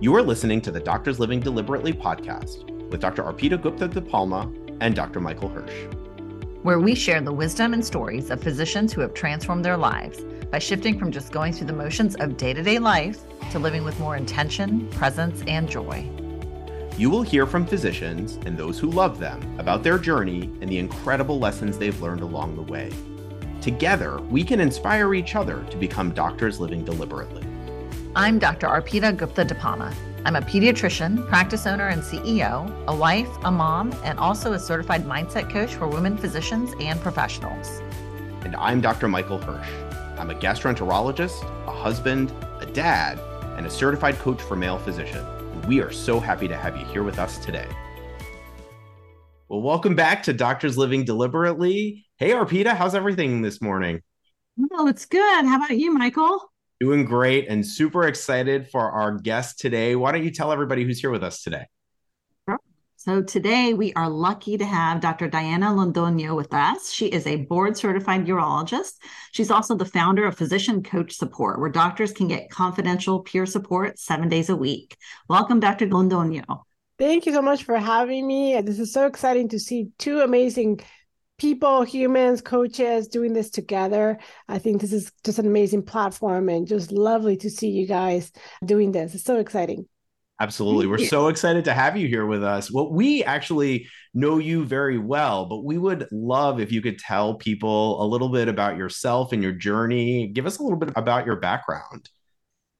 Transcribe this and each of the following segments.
You are listening to the Doctors Living Deliberately podcast with Dr. Arpita Gupta De Palma and Dr. Michael Hersh, where we share the wisdom and stories of physicians who have transformed their lives by shifting from just going through the motions of day to day life to living with more intention, presence, and joy. You will hear from physicians and those who love them about their journey and the incredible lessons they've learned along the way. Together, we can inspire each other to become doctors living deliberately. I'm Dr. Arpita Gupta DePalma. I'm a pediatrician, practice owner, and CEO, a wife, a mom, and also a certified mindset coach for women physicians and professionals. And I'm Dr. Michael Hersh. I'm a gastroenterologist, a husband, a dad, and a certified coach for male physicians. We are so happy to have you here with us today. Well, welcome back to Doctors Living Deliberately. Hey, Arpita, how's everything this morning? Well, it's good. How about you, Michael? Doing great and super excited for our guest today. Why don't you tell everybody who's here with us today? So today we are lucky to have Dr. Diana Londoño with us. She is a board certified urologist. She's also the founder of Physician Coach Support, where doctors can get confidential peer support seven days a week. Welcome, Dr. Londoño. Thank you so much for having me. This is so exciting to see two amazing people, humans, coaches doing this together. I think this is just an amazing platform and just lovely to see you guys doing this. It's so exciting. Absolutely. We're so excited to have you here with us. Well, we actually know you very well, but we would love if you could tell people a little bit about yourself and your journey. Give us a little bit about your background.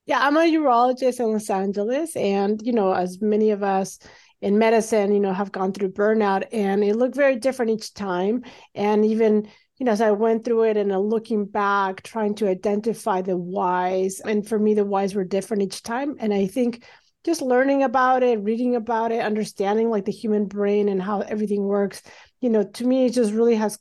Yeah, I'm a urologist in Los Angeles. And, you know, as many of us in medicine, you know, have gone through burnout and it looked very different each time. And even, you know, as I went through it and looking back, trying to identify the whys. And for me, the whys were different each time. And I think just learning about it, reading about it, understanding like the human brain and how everything works, you know, to me, it just really has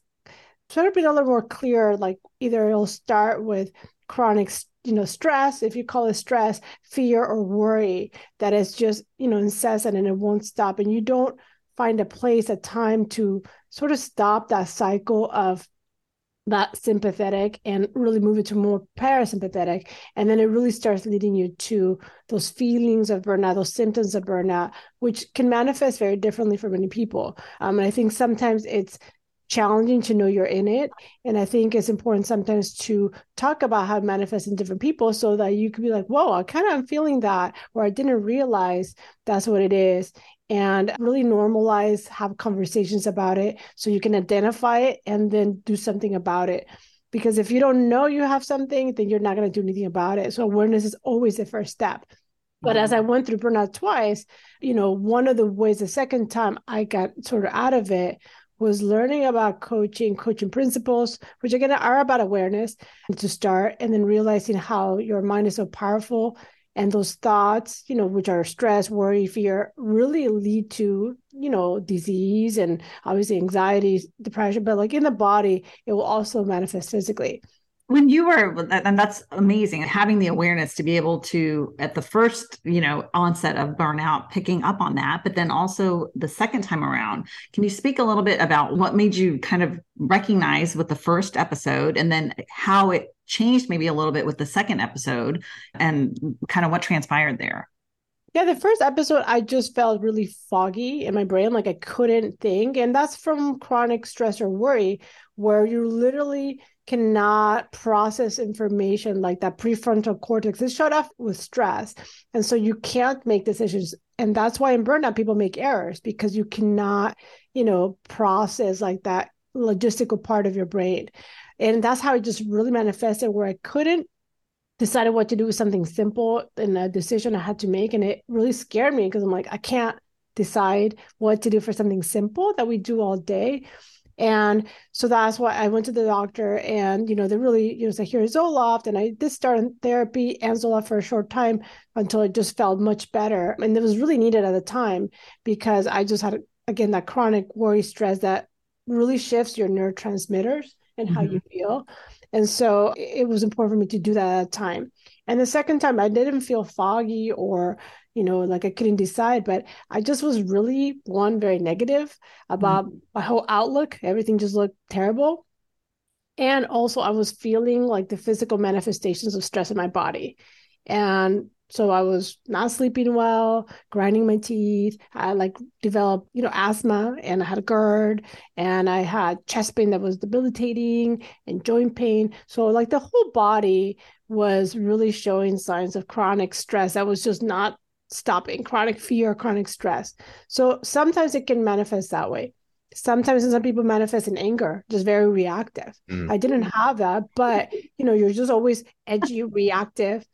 sort of been a little more clear. Like either it'll start with chronic, you know, stress, if you call it stress, fear or worry that is just, you know, incessant and it won't stop. And you don't find a place, a time to sort of stop that cycle of that sympathetic and really move it to more parasympathetic. And then it really starts leading you to those feelings of burnout, those symptoms of burnout, which can manifest very differently for many people. Um, and I think sometimes it's challenging to know you're in it. And I think it's important sometimes to talk about how it manifests in different people so that you could be like, whoa, I kind of am feeling that, or I didn't realize that's what it is and really normalize, have conversations about it so you can identify it and then do something about it. Because if you don't know you have something, then you're not going to do anything about it. So awareness is always the first step. But mm-hmm. as I went through burnout twice, you know, one of the ways the second time I got sort of out of it was learning about coaching, coaching principles, which again are about awareness to start, and then realizing how your mind is so powerful. And those thoughts you know which are stress worry fear really lead to you know disease and obviously anxiety depression. But like in the body it will also manifest physically when you were and that's amazing having the awareness to be able to at the first you know onset of burnout picking up on that but then also the second time around can you speak a little bit about what made you kind of recognize with the first episode and then how it changed maybe a little bit with the second episode and kind of what transpired there yeah, the first episode, I just felt really foggy in my brain, like I couldn't think. And that's from chronic stress or worry, where you're literally cannot process information like that prefrontal cortex is shut off with stress. And so you can't make decisions. And that's why in burnout, people make errors because you cannot, you know, process like that logistical part of your brain. And that's how it just really manifested where I couldn't decide what to do with something simple in a decision I had to make. And it really scared me because I'm like, I can't decide what to do for something simple that we do all day and so that's why I went to the doctor and, you know, they really, you know, said, here's Zoloft. And I did start therapy and Zoloft for a short time until it just felt much better. And it was really needed at the time because I just had, again, that chronic worry stress that really shifts your neurotransmitters and how mm-hmm. you feel. And so it was important for me to do that at a time. And the second time, I didn't feel foggy or you know, like I couldn't decide. But I just was really one very negative about mm-hmm. my whole outlook. Everything just looked terrible. And also I was feeling like the physical manifestations of stress in my body. And So I was not sleeping well, grinding my teeth. I like developed, you know, asthma and I had a GERD and I had chest pain that was debilitating and joint pain. So like the whole body was really showing signs of chronic stress that was just not stopping, chronic fear, chronic stress. So sometimes it can manifest that way. Sometimes some people manifest in anger, just very reactive. Mm. I didn't have that, but you know, you're just always edgy, reactive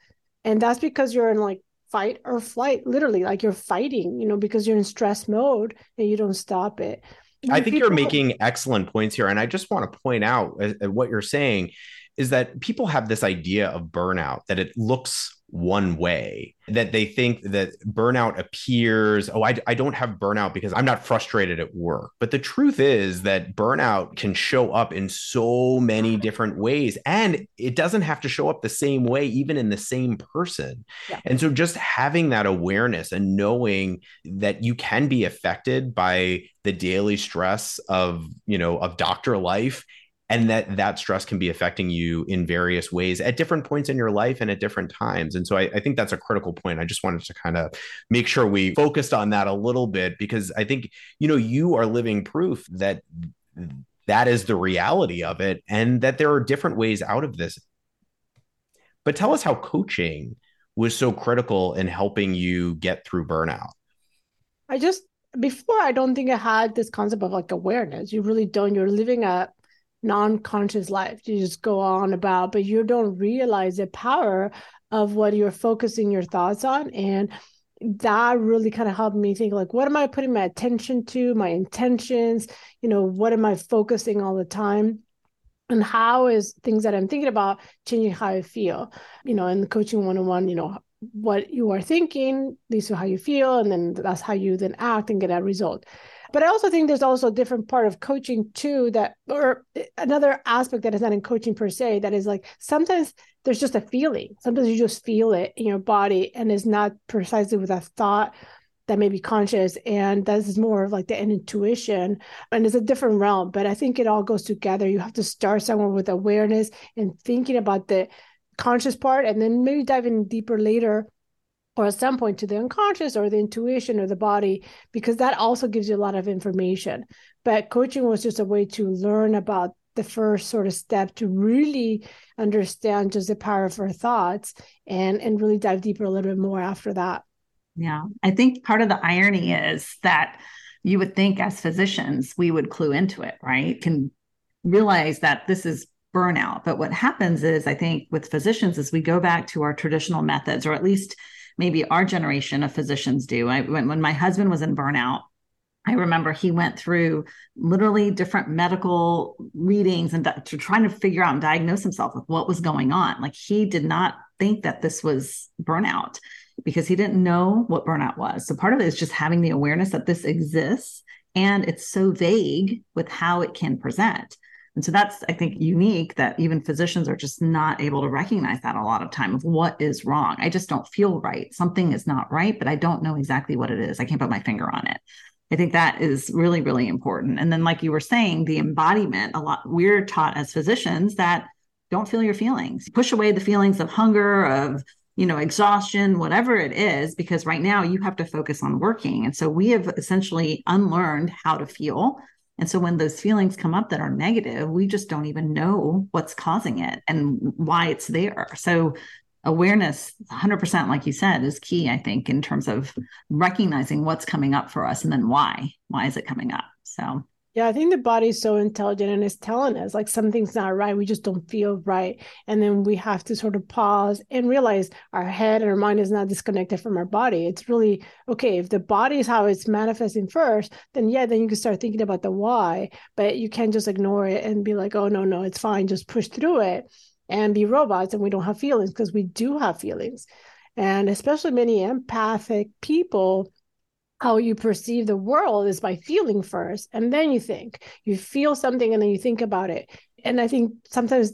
and that's because you're in like fight or flight literally like you're fighting you know because you're in stress mode and you don't stop it. I think people... you're making excellent points here and i just want to point out uh, what you're saying is that people have this idea of burnout that it looks one way that they think that burnout appears oh I, I don't have burnout because i'm not frustrated at work. But the truth is that burnout can show up in so many mm-hmm. different ways and it doesn't have to show up the same way even in the same person. Yeah. and so just having that awareness and knowing that you can be affected by the daily stress of you know of doctor life and that that stress can be affecting you in various ways at different points in your life and at different times. And so I, I, think that's a critical point. I just wanted to kind of make sure we focused on that a little bit because i think you know you are living proof that that is the reality of it and that there are different ways out of this. But tell us how coaching was so critical in helping you get through burnout. I just before i don't think i had this concept of like awareness. You really don't. You're living a non-conscious life you just go on about but you don't realize the power of what you're focusing your thoughts on. And that really kind of helped me think like what am i putting my attention to my intentions? You know what am i focusing all the time? And how is things that i'm thinking about changing how i feel? You know in the coaching one-on-one you know what you are thinking leads to how you feel and then that's how you then act and get a result but I also think there's also a different part of coaching too that, or another aspect that is not in coaching per se, that is like sometimes there's just a feeling. Sometimes you just feel it in your body and it's not precisely with a thought that may be conscious and that is more of like the intuition and it's a different realm but i think it all goes together you have to start somewhere with awareness and thinking about the conscious part and then maybe dive in deeper later or at some point to the unconscious or the intuition or the body, because that also gives you a lot of information. But coaching was just a way to learn about the first sort of step to really understand just the power of our thoughts and and really dive deeper a little bit more after that. Yeah. I think part of the irony is that you would think as physicians we would clue into it, right? Can realize that this is burnout. But what happens is I think with physicians is we go back to our traditional methods or at least maybe our generation of physicians do. I, when, when my husband was in burnout, I remember he went through literally different medical readings and to trying to figure out and diagnose himself with what was going on. Like he did not think that this was burnout because he didn't know what burnout was. So part of it is just having the awareness that this exists and it's so vague with how it can present. And so that's, I think, unique that even physicians are just not able to recognize that a lot of time of what is wrong. I just don't feel right. Something is not right, but I don't know exactly what it is. I can't put my finger on it. I think that is really, really important. And then, like you were saying, the embodiment, a lot, we're taught as physicians that don't feel your feelings, push away the feelings of hunger, of, you know, exhaustion, whatever it is, because right now you have to focus on working. And so we have essentially unlearned how to feel and so when those feelings come up that are negative, we just don't even know what's causing it and why it's there. So awareness 100% like you said is key i think in terms of recognizing what's coming up for us and then why why is it coming up so yeah, I think the body's so intelligent and it's telling us like something's not right. We just don't feel right. And then we have to sort of pause and realize our head and our mind is not disconnected from our body. It's really okay. If the body is how it's manifesting first, then yeah, then you can start thinking about the why, but you can't just ignore it and be like, oh, no, no, it's fine. Just push through it and be robots and we don't have feelings because we do have feelings. And especially many empathic people how you perceive the world is by feeling first and then you think. You feel something and then you think about it. And i think sometimes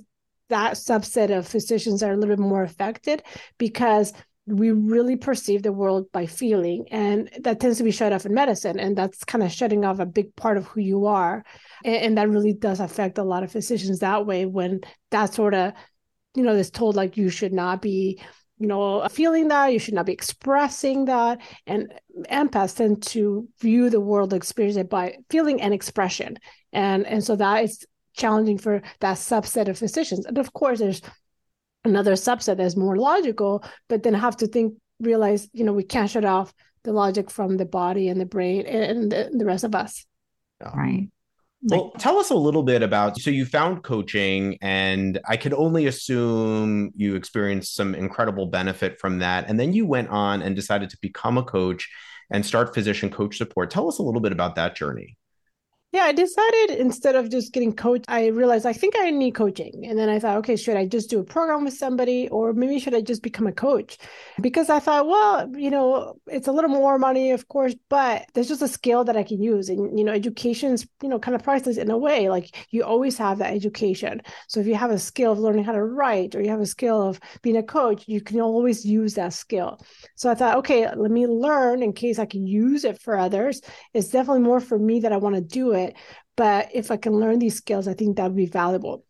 that subset of physicians are a little bit more affected because we really perceive the world by feeling and that tends to be shut off in medicine and that's kind of shutting off a big part of who you are. And, and that really does affect a lot of physicians that way when that sort of you know is told like you should not be you know, feeling that. You should not be expressing that. And empaths tend to view the world experience it by feeling and expression. And and so that is challenging for that subset of physicians. And of course, there's another subset that's more logical, but then have to think, realize, you know, we can't shut off the logic from the body and the brain and the, the rest of us. Right. Well, tell us a little bit about so you found coaching, and I could only assume you experienced some incredible benefit from that. And then you went on and decided to become a coach and start physician coach support. Tell us a little bit about that journey. Yeah, I decided instead of just getting coached, I realized I think I need coaching. And then I thought, okay, should I just do a program with somebody or maybe should I just become a coach? Because I thought, well, you know, it's a little more money, of course, but there's just a skill that I can use. And, you know, education's, you know, kind of priceless in a way. Like you always have that education. So if you have a skill of learning how to write or you have a skill of being a coach, you can always use that skill. So I thought, okay, let me learn in case I can use it for others. It's definitely more for me that I want to do it it. But if I can learn these skills, I think that would be valuable.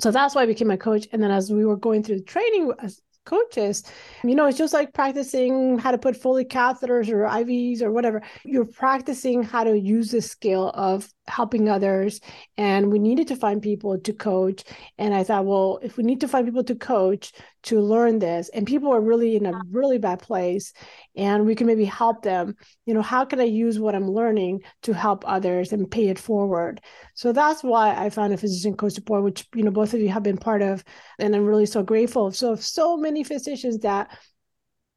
So that's why I became a coach. And then as we were going through the training as coaches, you know, it's just like practicing how to put Foley catheters or IVs or whatever. You're practicing how to use the skill of helping others and we needed to find people to coach. And i thought well if we need to find people to coach to learn this and people are really in a really bad place and we can maybe help them you know how can i use what i'm learning to help others and pay it forward? So that's why i found a physician coach support which you know both of you have been part of and i'm really so grateful. So so many physicians that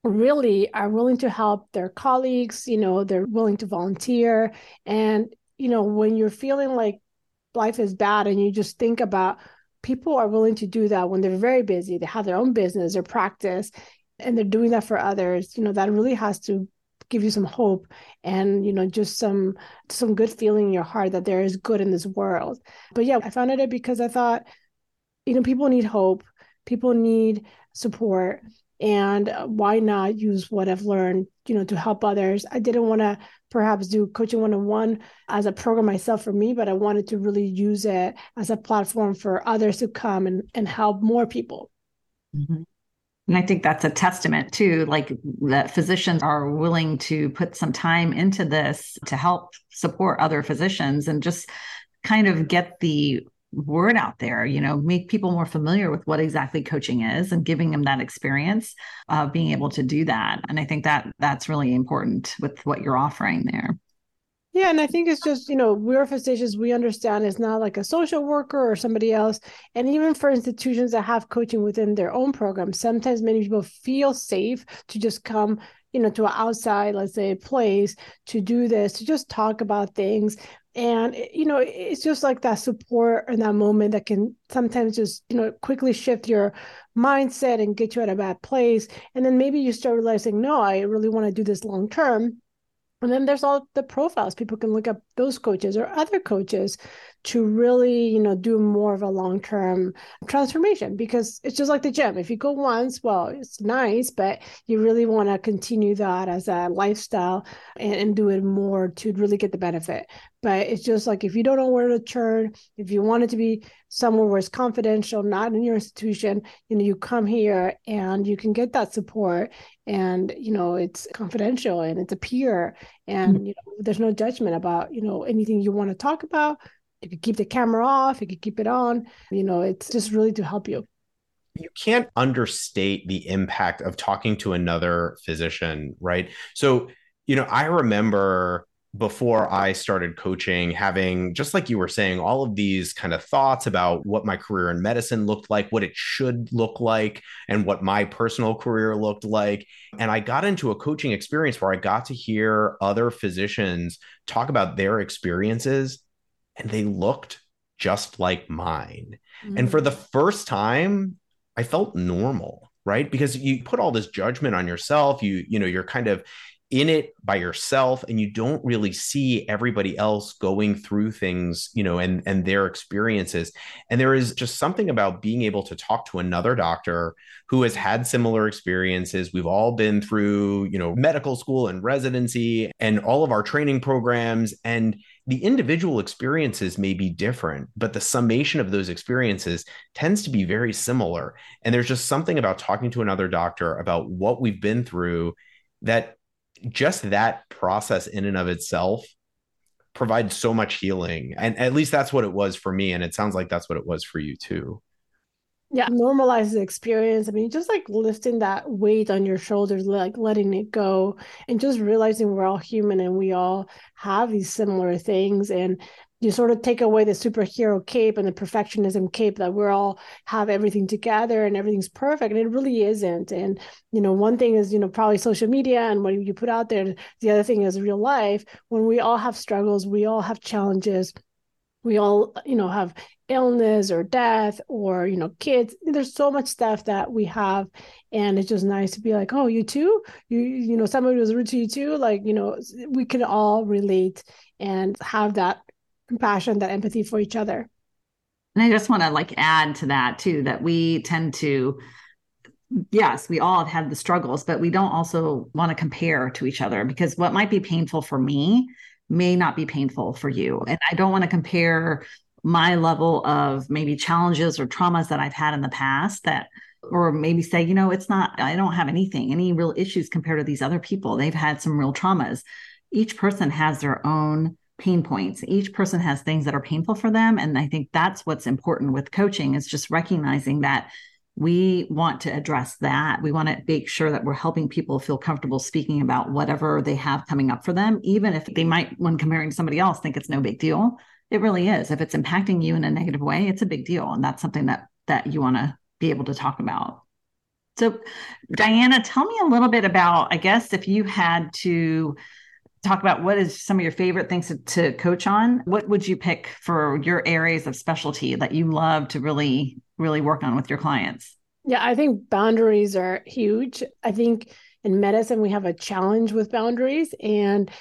really are willing to help their colleagues you know they're willing to volunteer and you know, when you're feeling like life is bad and you just think about people are willing to do that when they're very busy, they have their own business or practice, and they're doing that for others, you know, that really has to give you some hope and you know just some some good feeling in your heart that there is good in this world. But yeah i founded it because i thought you know people need hope people need support and why not use what i've learned you know to help others i didn't want to perhaps do coaching one-on-one as a program myself for me but i wanted to really use it as a platform for others to come and, and help more people mm-hmm. and i think that's a testament to like that physicians are willing to put some time into this to help support other physicians and just kind of get the word out there you know make people more familiar with what exactly coaching is and giving them that experience of being able to do that and i think that that's really important with what you're offering there yeah, and I think it's just, you know, we're physicians, we understand it's not like a social worker or somebody else. And even for institutions that have coaching within their own program, sometimes many people feel safe to just come, you know, to an outside, let's say, place to do this, to just talk about things. And you know it's just like that support and that moment that can sometimes just you know quickly shift your mindset and get you at a bad place. And then maybe you start realizing no i really want to do this long term and then there's all the profiles. People can look up those coaches or other coaches to really you know do more of a long-term transformation because it's just like the gym. If you go once well it's nice but you really want to continue that as a lifestyle and, and, do it more to really get the benefit but it's just like if you don't know where to turn if you want it to be somewhere where it's confidential not in your institution you know you come here and you can get that support and you know it's confidential and it's a peer and mm-hmm. you know there's no judgment about you know anything you want to talk about you could keep the camera off, you could keep it on. You know, it's just really to help you. You can't understate the impact of talking to another physician, right? So, you know, I remember before I started coaching, having just like you were saying, all of these kind of thoughts about what my career in medicine looked like, what it should look like, and what my personal career looked like. And I got into a coaching experience where I got to hear other physicians talk about their experiences and they looked just like mine. Mm-hmm. And for the mm. first time, I felt normal, right? Because you put all this judgment on yourself, you you know, you're kind of in it by yourself and you don't really see everybody else going through things you know and and their experiences and there is just something about being able to talk to another doctor who has had similar experiences we've all been through you know medical school and residency and all of our training programs and the individual experiences may be different, but the summation of those experiences tends to be very similar. And there's just something about talking to another doctor about what we've been through that just that process in and of itself provides so much healing. And at least that's what it was for me. And it sounds like that's what it was for you too yeah normalize the experience i mean just like lifting that weight on your shoulders like letting it go and just realizing we're all human and we all have these similar things and you sort of take away the superhero cape and the perfectionism cape that we're all have everything together and everything's perfect and it really isn't. And you know one thing is you know probably social media and what you put out there the other thing is real life. When we all have struggles we all have challenges. We all you know have illness or death or you know kids. There's so much stuff that we have and it's just nice to be like oh you too? You you know somebody was rude to you too? Like you know we can all relate and have that compassion that empathy for each other and i just want to like add to that too that we tend to yes we all have had the struggles but we don't also want to compare to each other because what might be painful for me may not be painful for you. And I don't want to compare my level of maybe challenges or traumas that I've had in the past that or maybe say, you know, it's not, I don't have anything, any real issues compared to these other people. They've had some real traumas. Each person has their own pain points. Each person has things that are painful for them. And I think that's what's important with coaching is just recognizing that we want to address that. We want to make sure that we're helping people feel comfortable speaking about whatever they have coming up for them, even if they might, when comparing to somebody else, think it's no big deal. It really is. If it's impacting you in a negative way, it's a big deal. And that's something that that you want to be able to talk about. So, Diana, tell me a little bit about, I guess, if you had to talk about what is some of your favorite things to, to, coach on? What would you pick for your areas of specialty that you love to really really work on with your clients? Yeah i think boundaries are huge. I think in medicine we have a challenge with boundaries and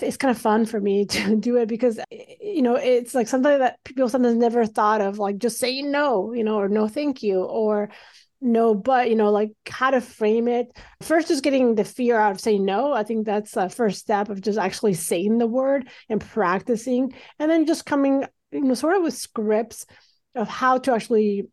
it's kind of fun for me to do it because you know it's like something that people sometimes never thought of like just saying no you know or no thank you or no but you know like how to frame it. First is getting the fear out of saying no. I think that's the first step of just actually saying the word and practicing and then just coming you know sort of with scripts of how to actually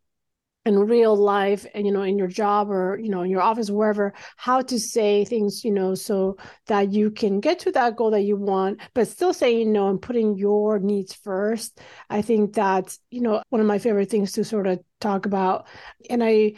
in real life and you know in your job or you know in your office wherever how to say things you know so that you can get to that goal that you want but still saying no and putting your needs first. I think that's you know one of my favorite things to sort of talk about. And i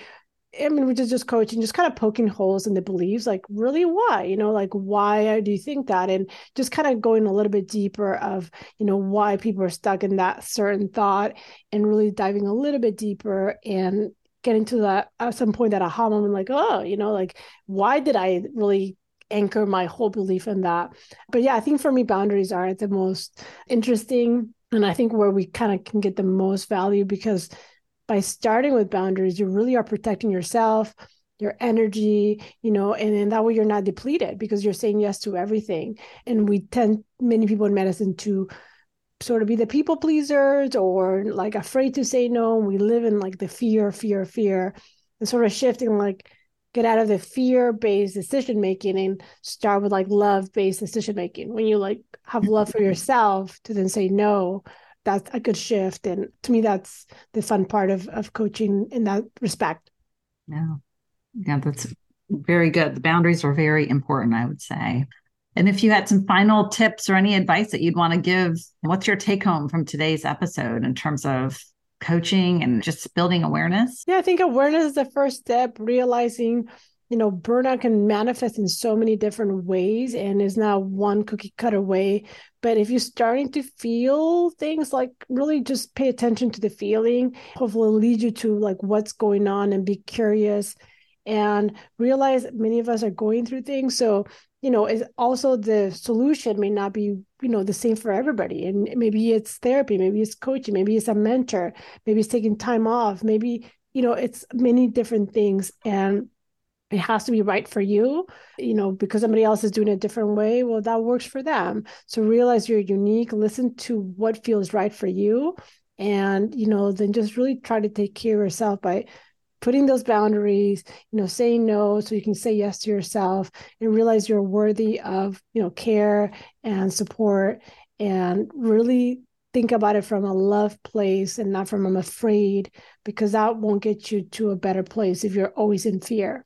I mean, which is just coaching, just kind of poking holes in the beliefs, like really why, you know, like why do you think that? And just kind of going a little bit deeper of, you know, why people are stuck in that certain thought and really diving a little bit deeper and getting to that at uh, some point that aha moment, like, oh, you know, like why did I really anchor my whole belief in that? But yeah, I think for me, boundaries are the most interesting. And I think where we kind of can get the most value because by starting with boundaries, you really are protecting yourself, your energy, you know, and then that way you're not depleted because you're saying yes to everything. And we tend, many people in medicine, to sort of be the people pleasers or like afraid to say no. We live in like the fear, fear, fear, and sort of shifting like, get out of the fear based decision making and start with like love based decision making. When you like have love for yourself to then say no, that's a good shift. And to me that's the fun part of of coaching in that respect. Yeah. Yeah that's very good. The boundaries are very important i would say. And if you had some final tips or any advice that you'd want to give what's your take home from today's episode in terms of coaching and just building awareness? Yeah i think awareness is the first step realizing you know, burnout can manifest in so many different ways and is not one cookie cutter way. But if you're starting to feel things like really just pay attention to the feeling, hopefully lead you to like what's going on and be curious and realize many of us are going through things. So, you know, is also the solution may not be, you know, the same for everybody. And maybe it's therapy, maybe it's coaching, maybe it's a mentor, maybe it's taking time off, maybe, you know, it's many different things. And it has to be right for you you know because somebody else is doing it a different way well that works for them so realize you're unique listen to what feels right for you and you know then just really try to take care of yourself by putting those boundaries you know saying no so you can say yes to yourself and realize you're worthy of you know care and support and really think about it from a love place and not from I'm afraid, because that won't get you to a better place if you're always in fear.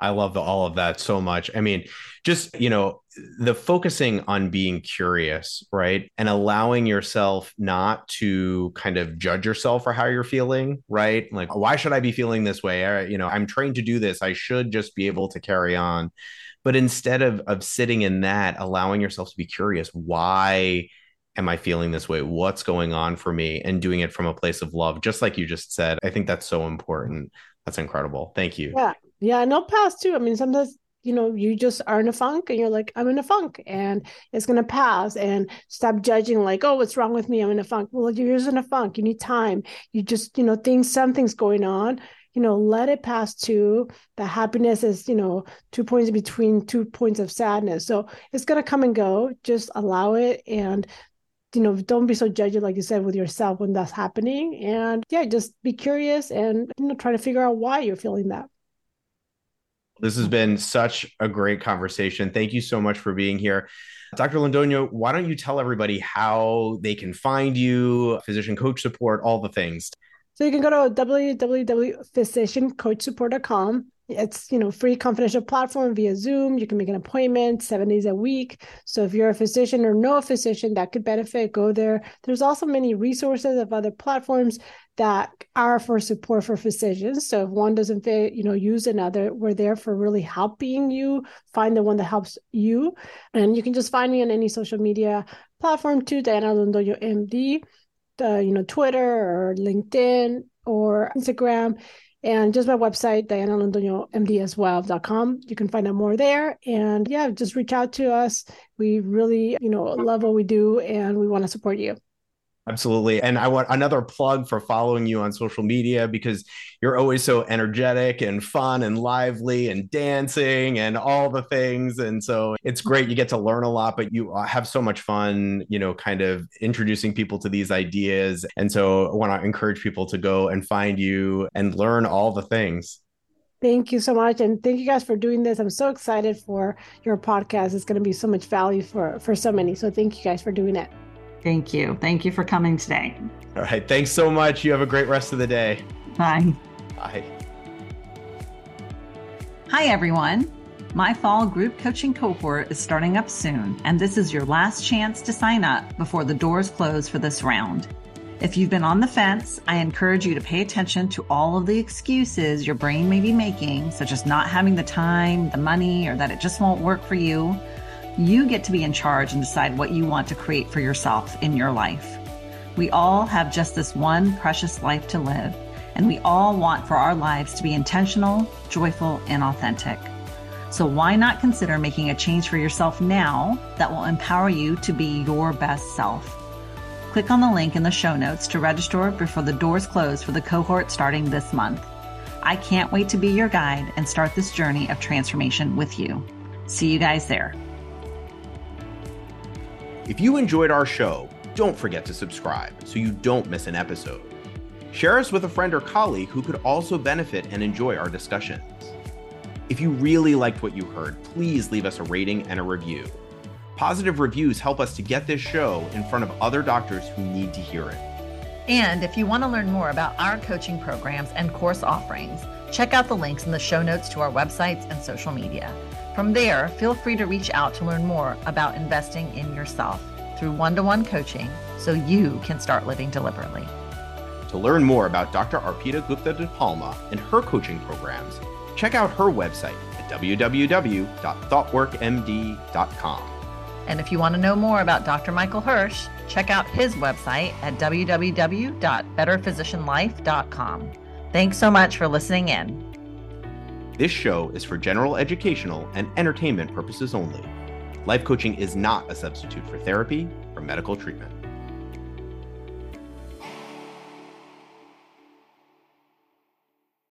I love the, all of that so much. I mean, just, you know, the focusing on being curious, right? And allowing yourself not to kind of judge yourself for how you're feeling, right? Like, why should I be feeling this way? I, you know, I'm trained to do this. I should just be able to carry on. But instead of, of sitting in that, allowing yourself to be curious, why am I feeling this way? What's going on for me? And doing it from a place of love, just like you just said. I think that's so important. That's incredible. Thank you. Yeah. Yeah. No pass too. I mean, sometimes, you know, you just are in a funk and you're like, I'm in a funk and it's going to pass and stop judging like, oh, what's wrong with me? I'm in a funk. Well, you're just in a funk. You need time. You just, you know, things, something's going on you know let it pass too the happiness is you know two points between two points of sadness so it's going to come and go just allow it and you know don't be so judgy like you said with yourself when that's happening and yeah just be curious and you know try to figure out why you're feeling that this has been such a great conversation. Thank you so much for being here. Dr londono why don't you tell everybody how they can find you physician coach support all the things? So you can go to www.physiciancoachsupport.com it's you know free confidential platform via zoom. You can make an appointment seven days a week. So if you're a physician or know a physician that could benefit go there. There's also many resources of other platforms that are for support for physicians. So if one doesn't fit you know use another we're there for really helping you find the one that helps you. And you can just find me on any social media platform too diana londoño md uh, you know twitter or linkedin or instagram and just my website, Diana Londoño, MD as well.com. You can find out more there. And yeah, just reach out to us. We really, you know, love what we do and we want to support you. Absolutely. And I want another plug for following you on social media because you're always so energetic and fun and lively and dancing and all the things. And so it's great. You get to learn a lot, but you uh, have so much fun, you know, kind of introducing people to these ideas. And so I want to encourage people to go and find you and learn all the things. Thank you so much. And thank you guys for doing this. I'm so excited for your podcast. It's going to be so much value for, for so many. So thank you guys for doing it. Thank you. Thank you for coming today. All right. Thanks so much. You have a great rest of the day. Bye. Bye. Hi, everyone. My fall group coaching cohort is starting up soon, and this is your last chance to sign up before the doors close for this round. If you've been on the fence, I encourage you to pay attention to all of the excuses your brain may be making, such as not having the time, the money, or that it just won't work for you. You get to be in charge and decide what you want to create for yourself in your life. We all have just this one precious life to live, and we all want for our lives to be intentional, joyful, and authentic. So, why not consider making a change for yourself now that will empower you to be your best self? Click on the link in the show notes to register before the doors close for the cohort starting this month. I can't wait to be your guide and start this journey of transformation with you. See you guys there. If you enjoyed our show, don't forget to subscribe so you don't miss an episode. Share us with a friend or colleague who could also benefit and enjoy our discussions. If you really liked what you heard, please leave us a rating and a review. Positive reviews help us to get this show in front of other doctors who need to hear it. And if you want to learn more about our coaching programs and course offerings, check out the links in the show notes to our websites and social media. From there, feel free to reach out to learn more about investing in yourself through one to one coaching so you can start living deliberately. To learn more about Dr. Arpita Gupta de Palma and her coaching programs, check out her website at www.thoughtworkmd.com. And if you want to know more about Dr. Michael Hersh, check out his website at www.betterphysicianlife.com. Thanks so much for listening in. This show is for general educational and entertainment purposes only. Life coaching is not a substitute for therapy or medical treatment.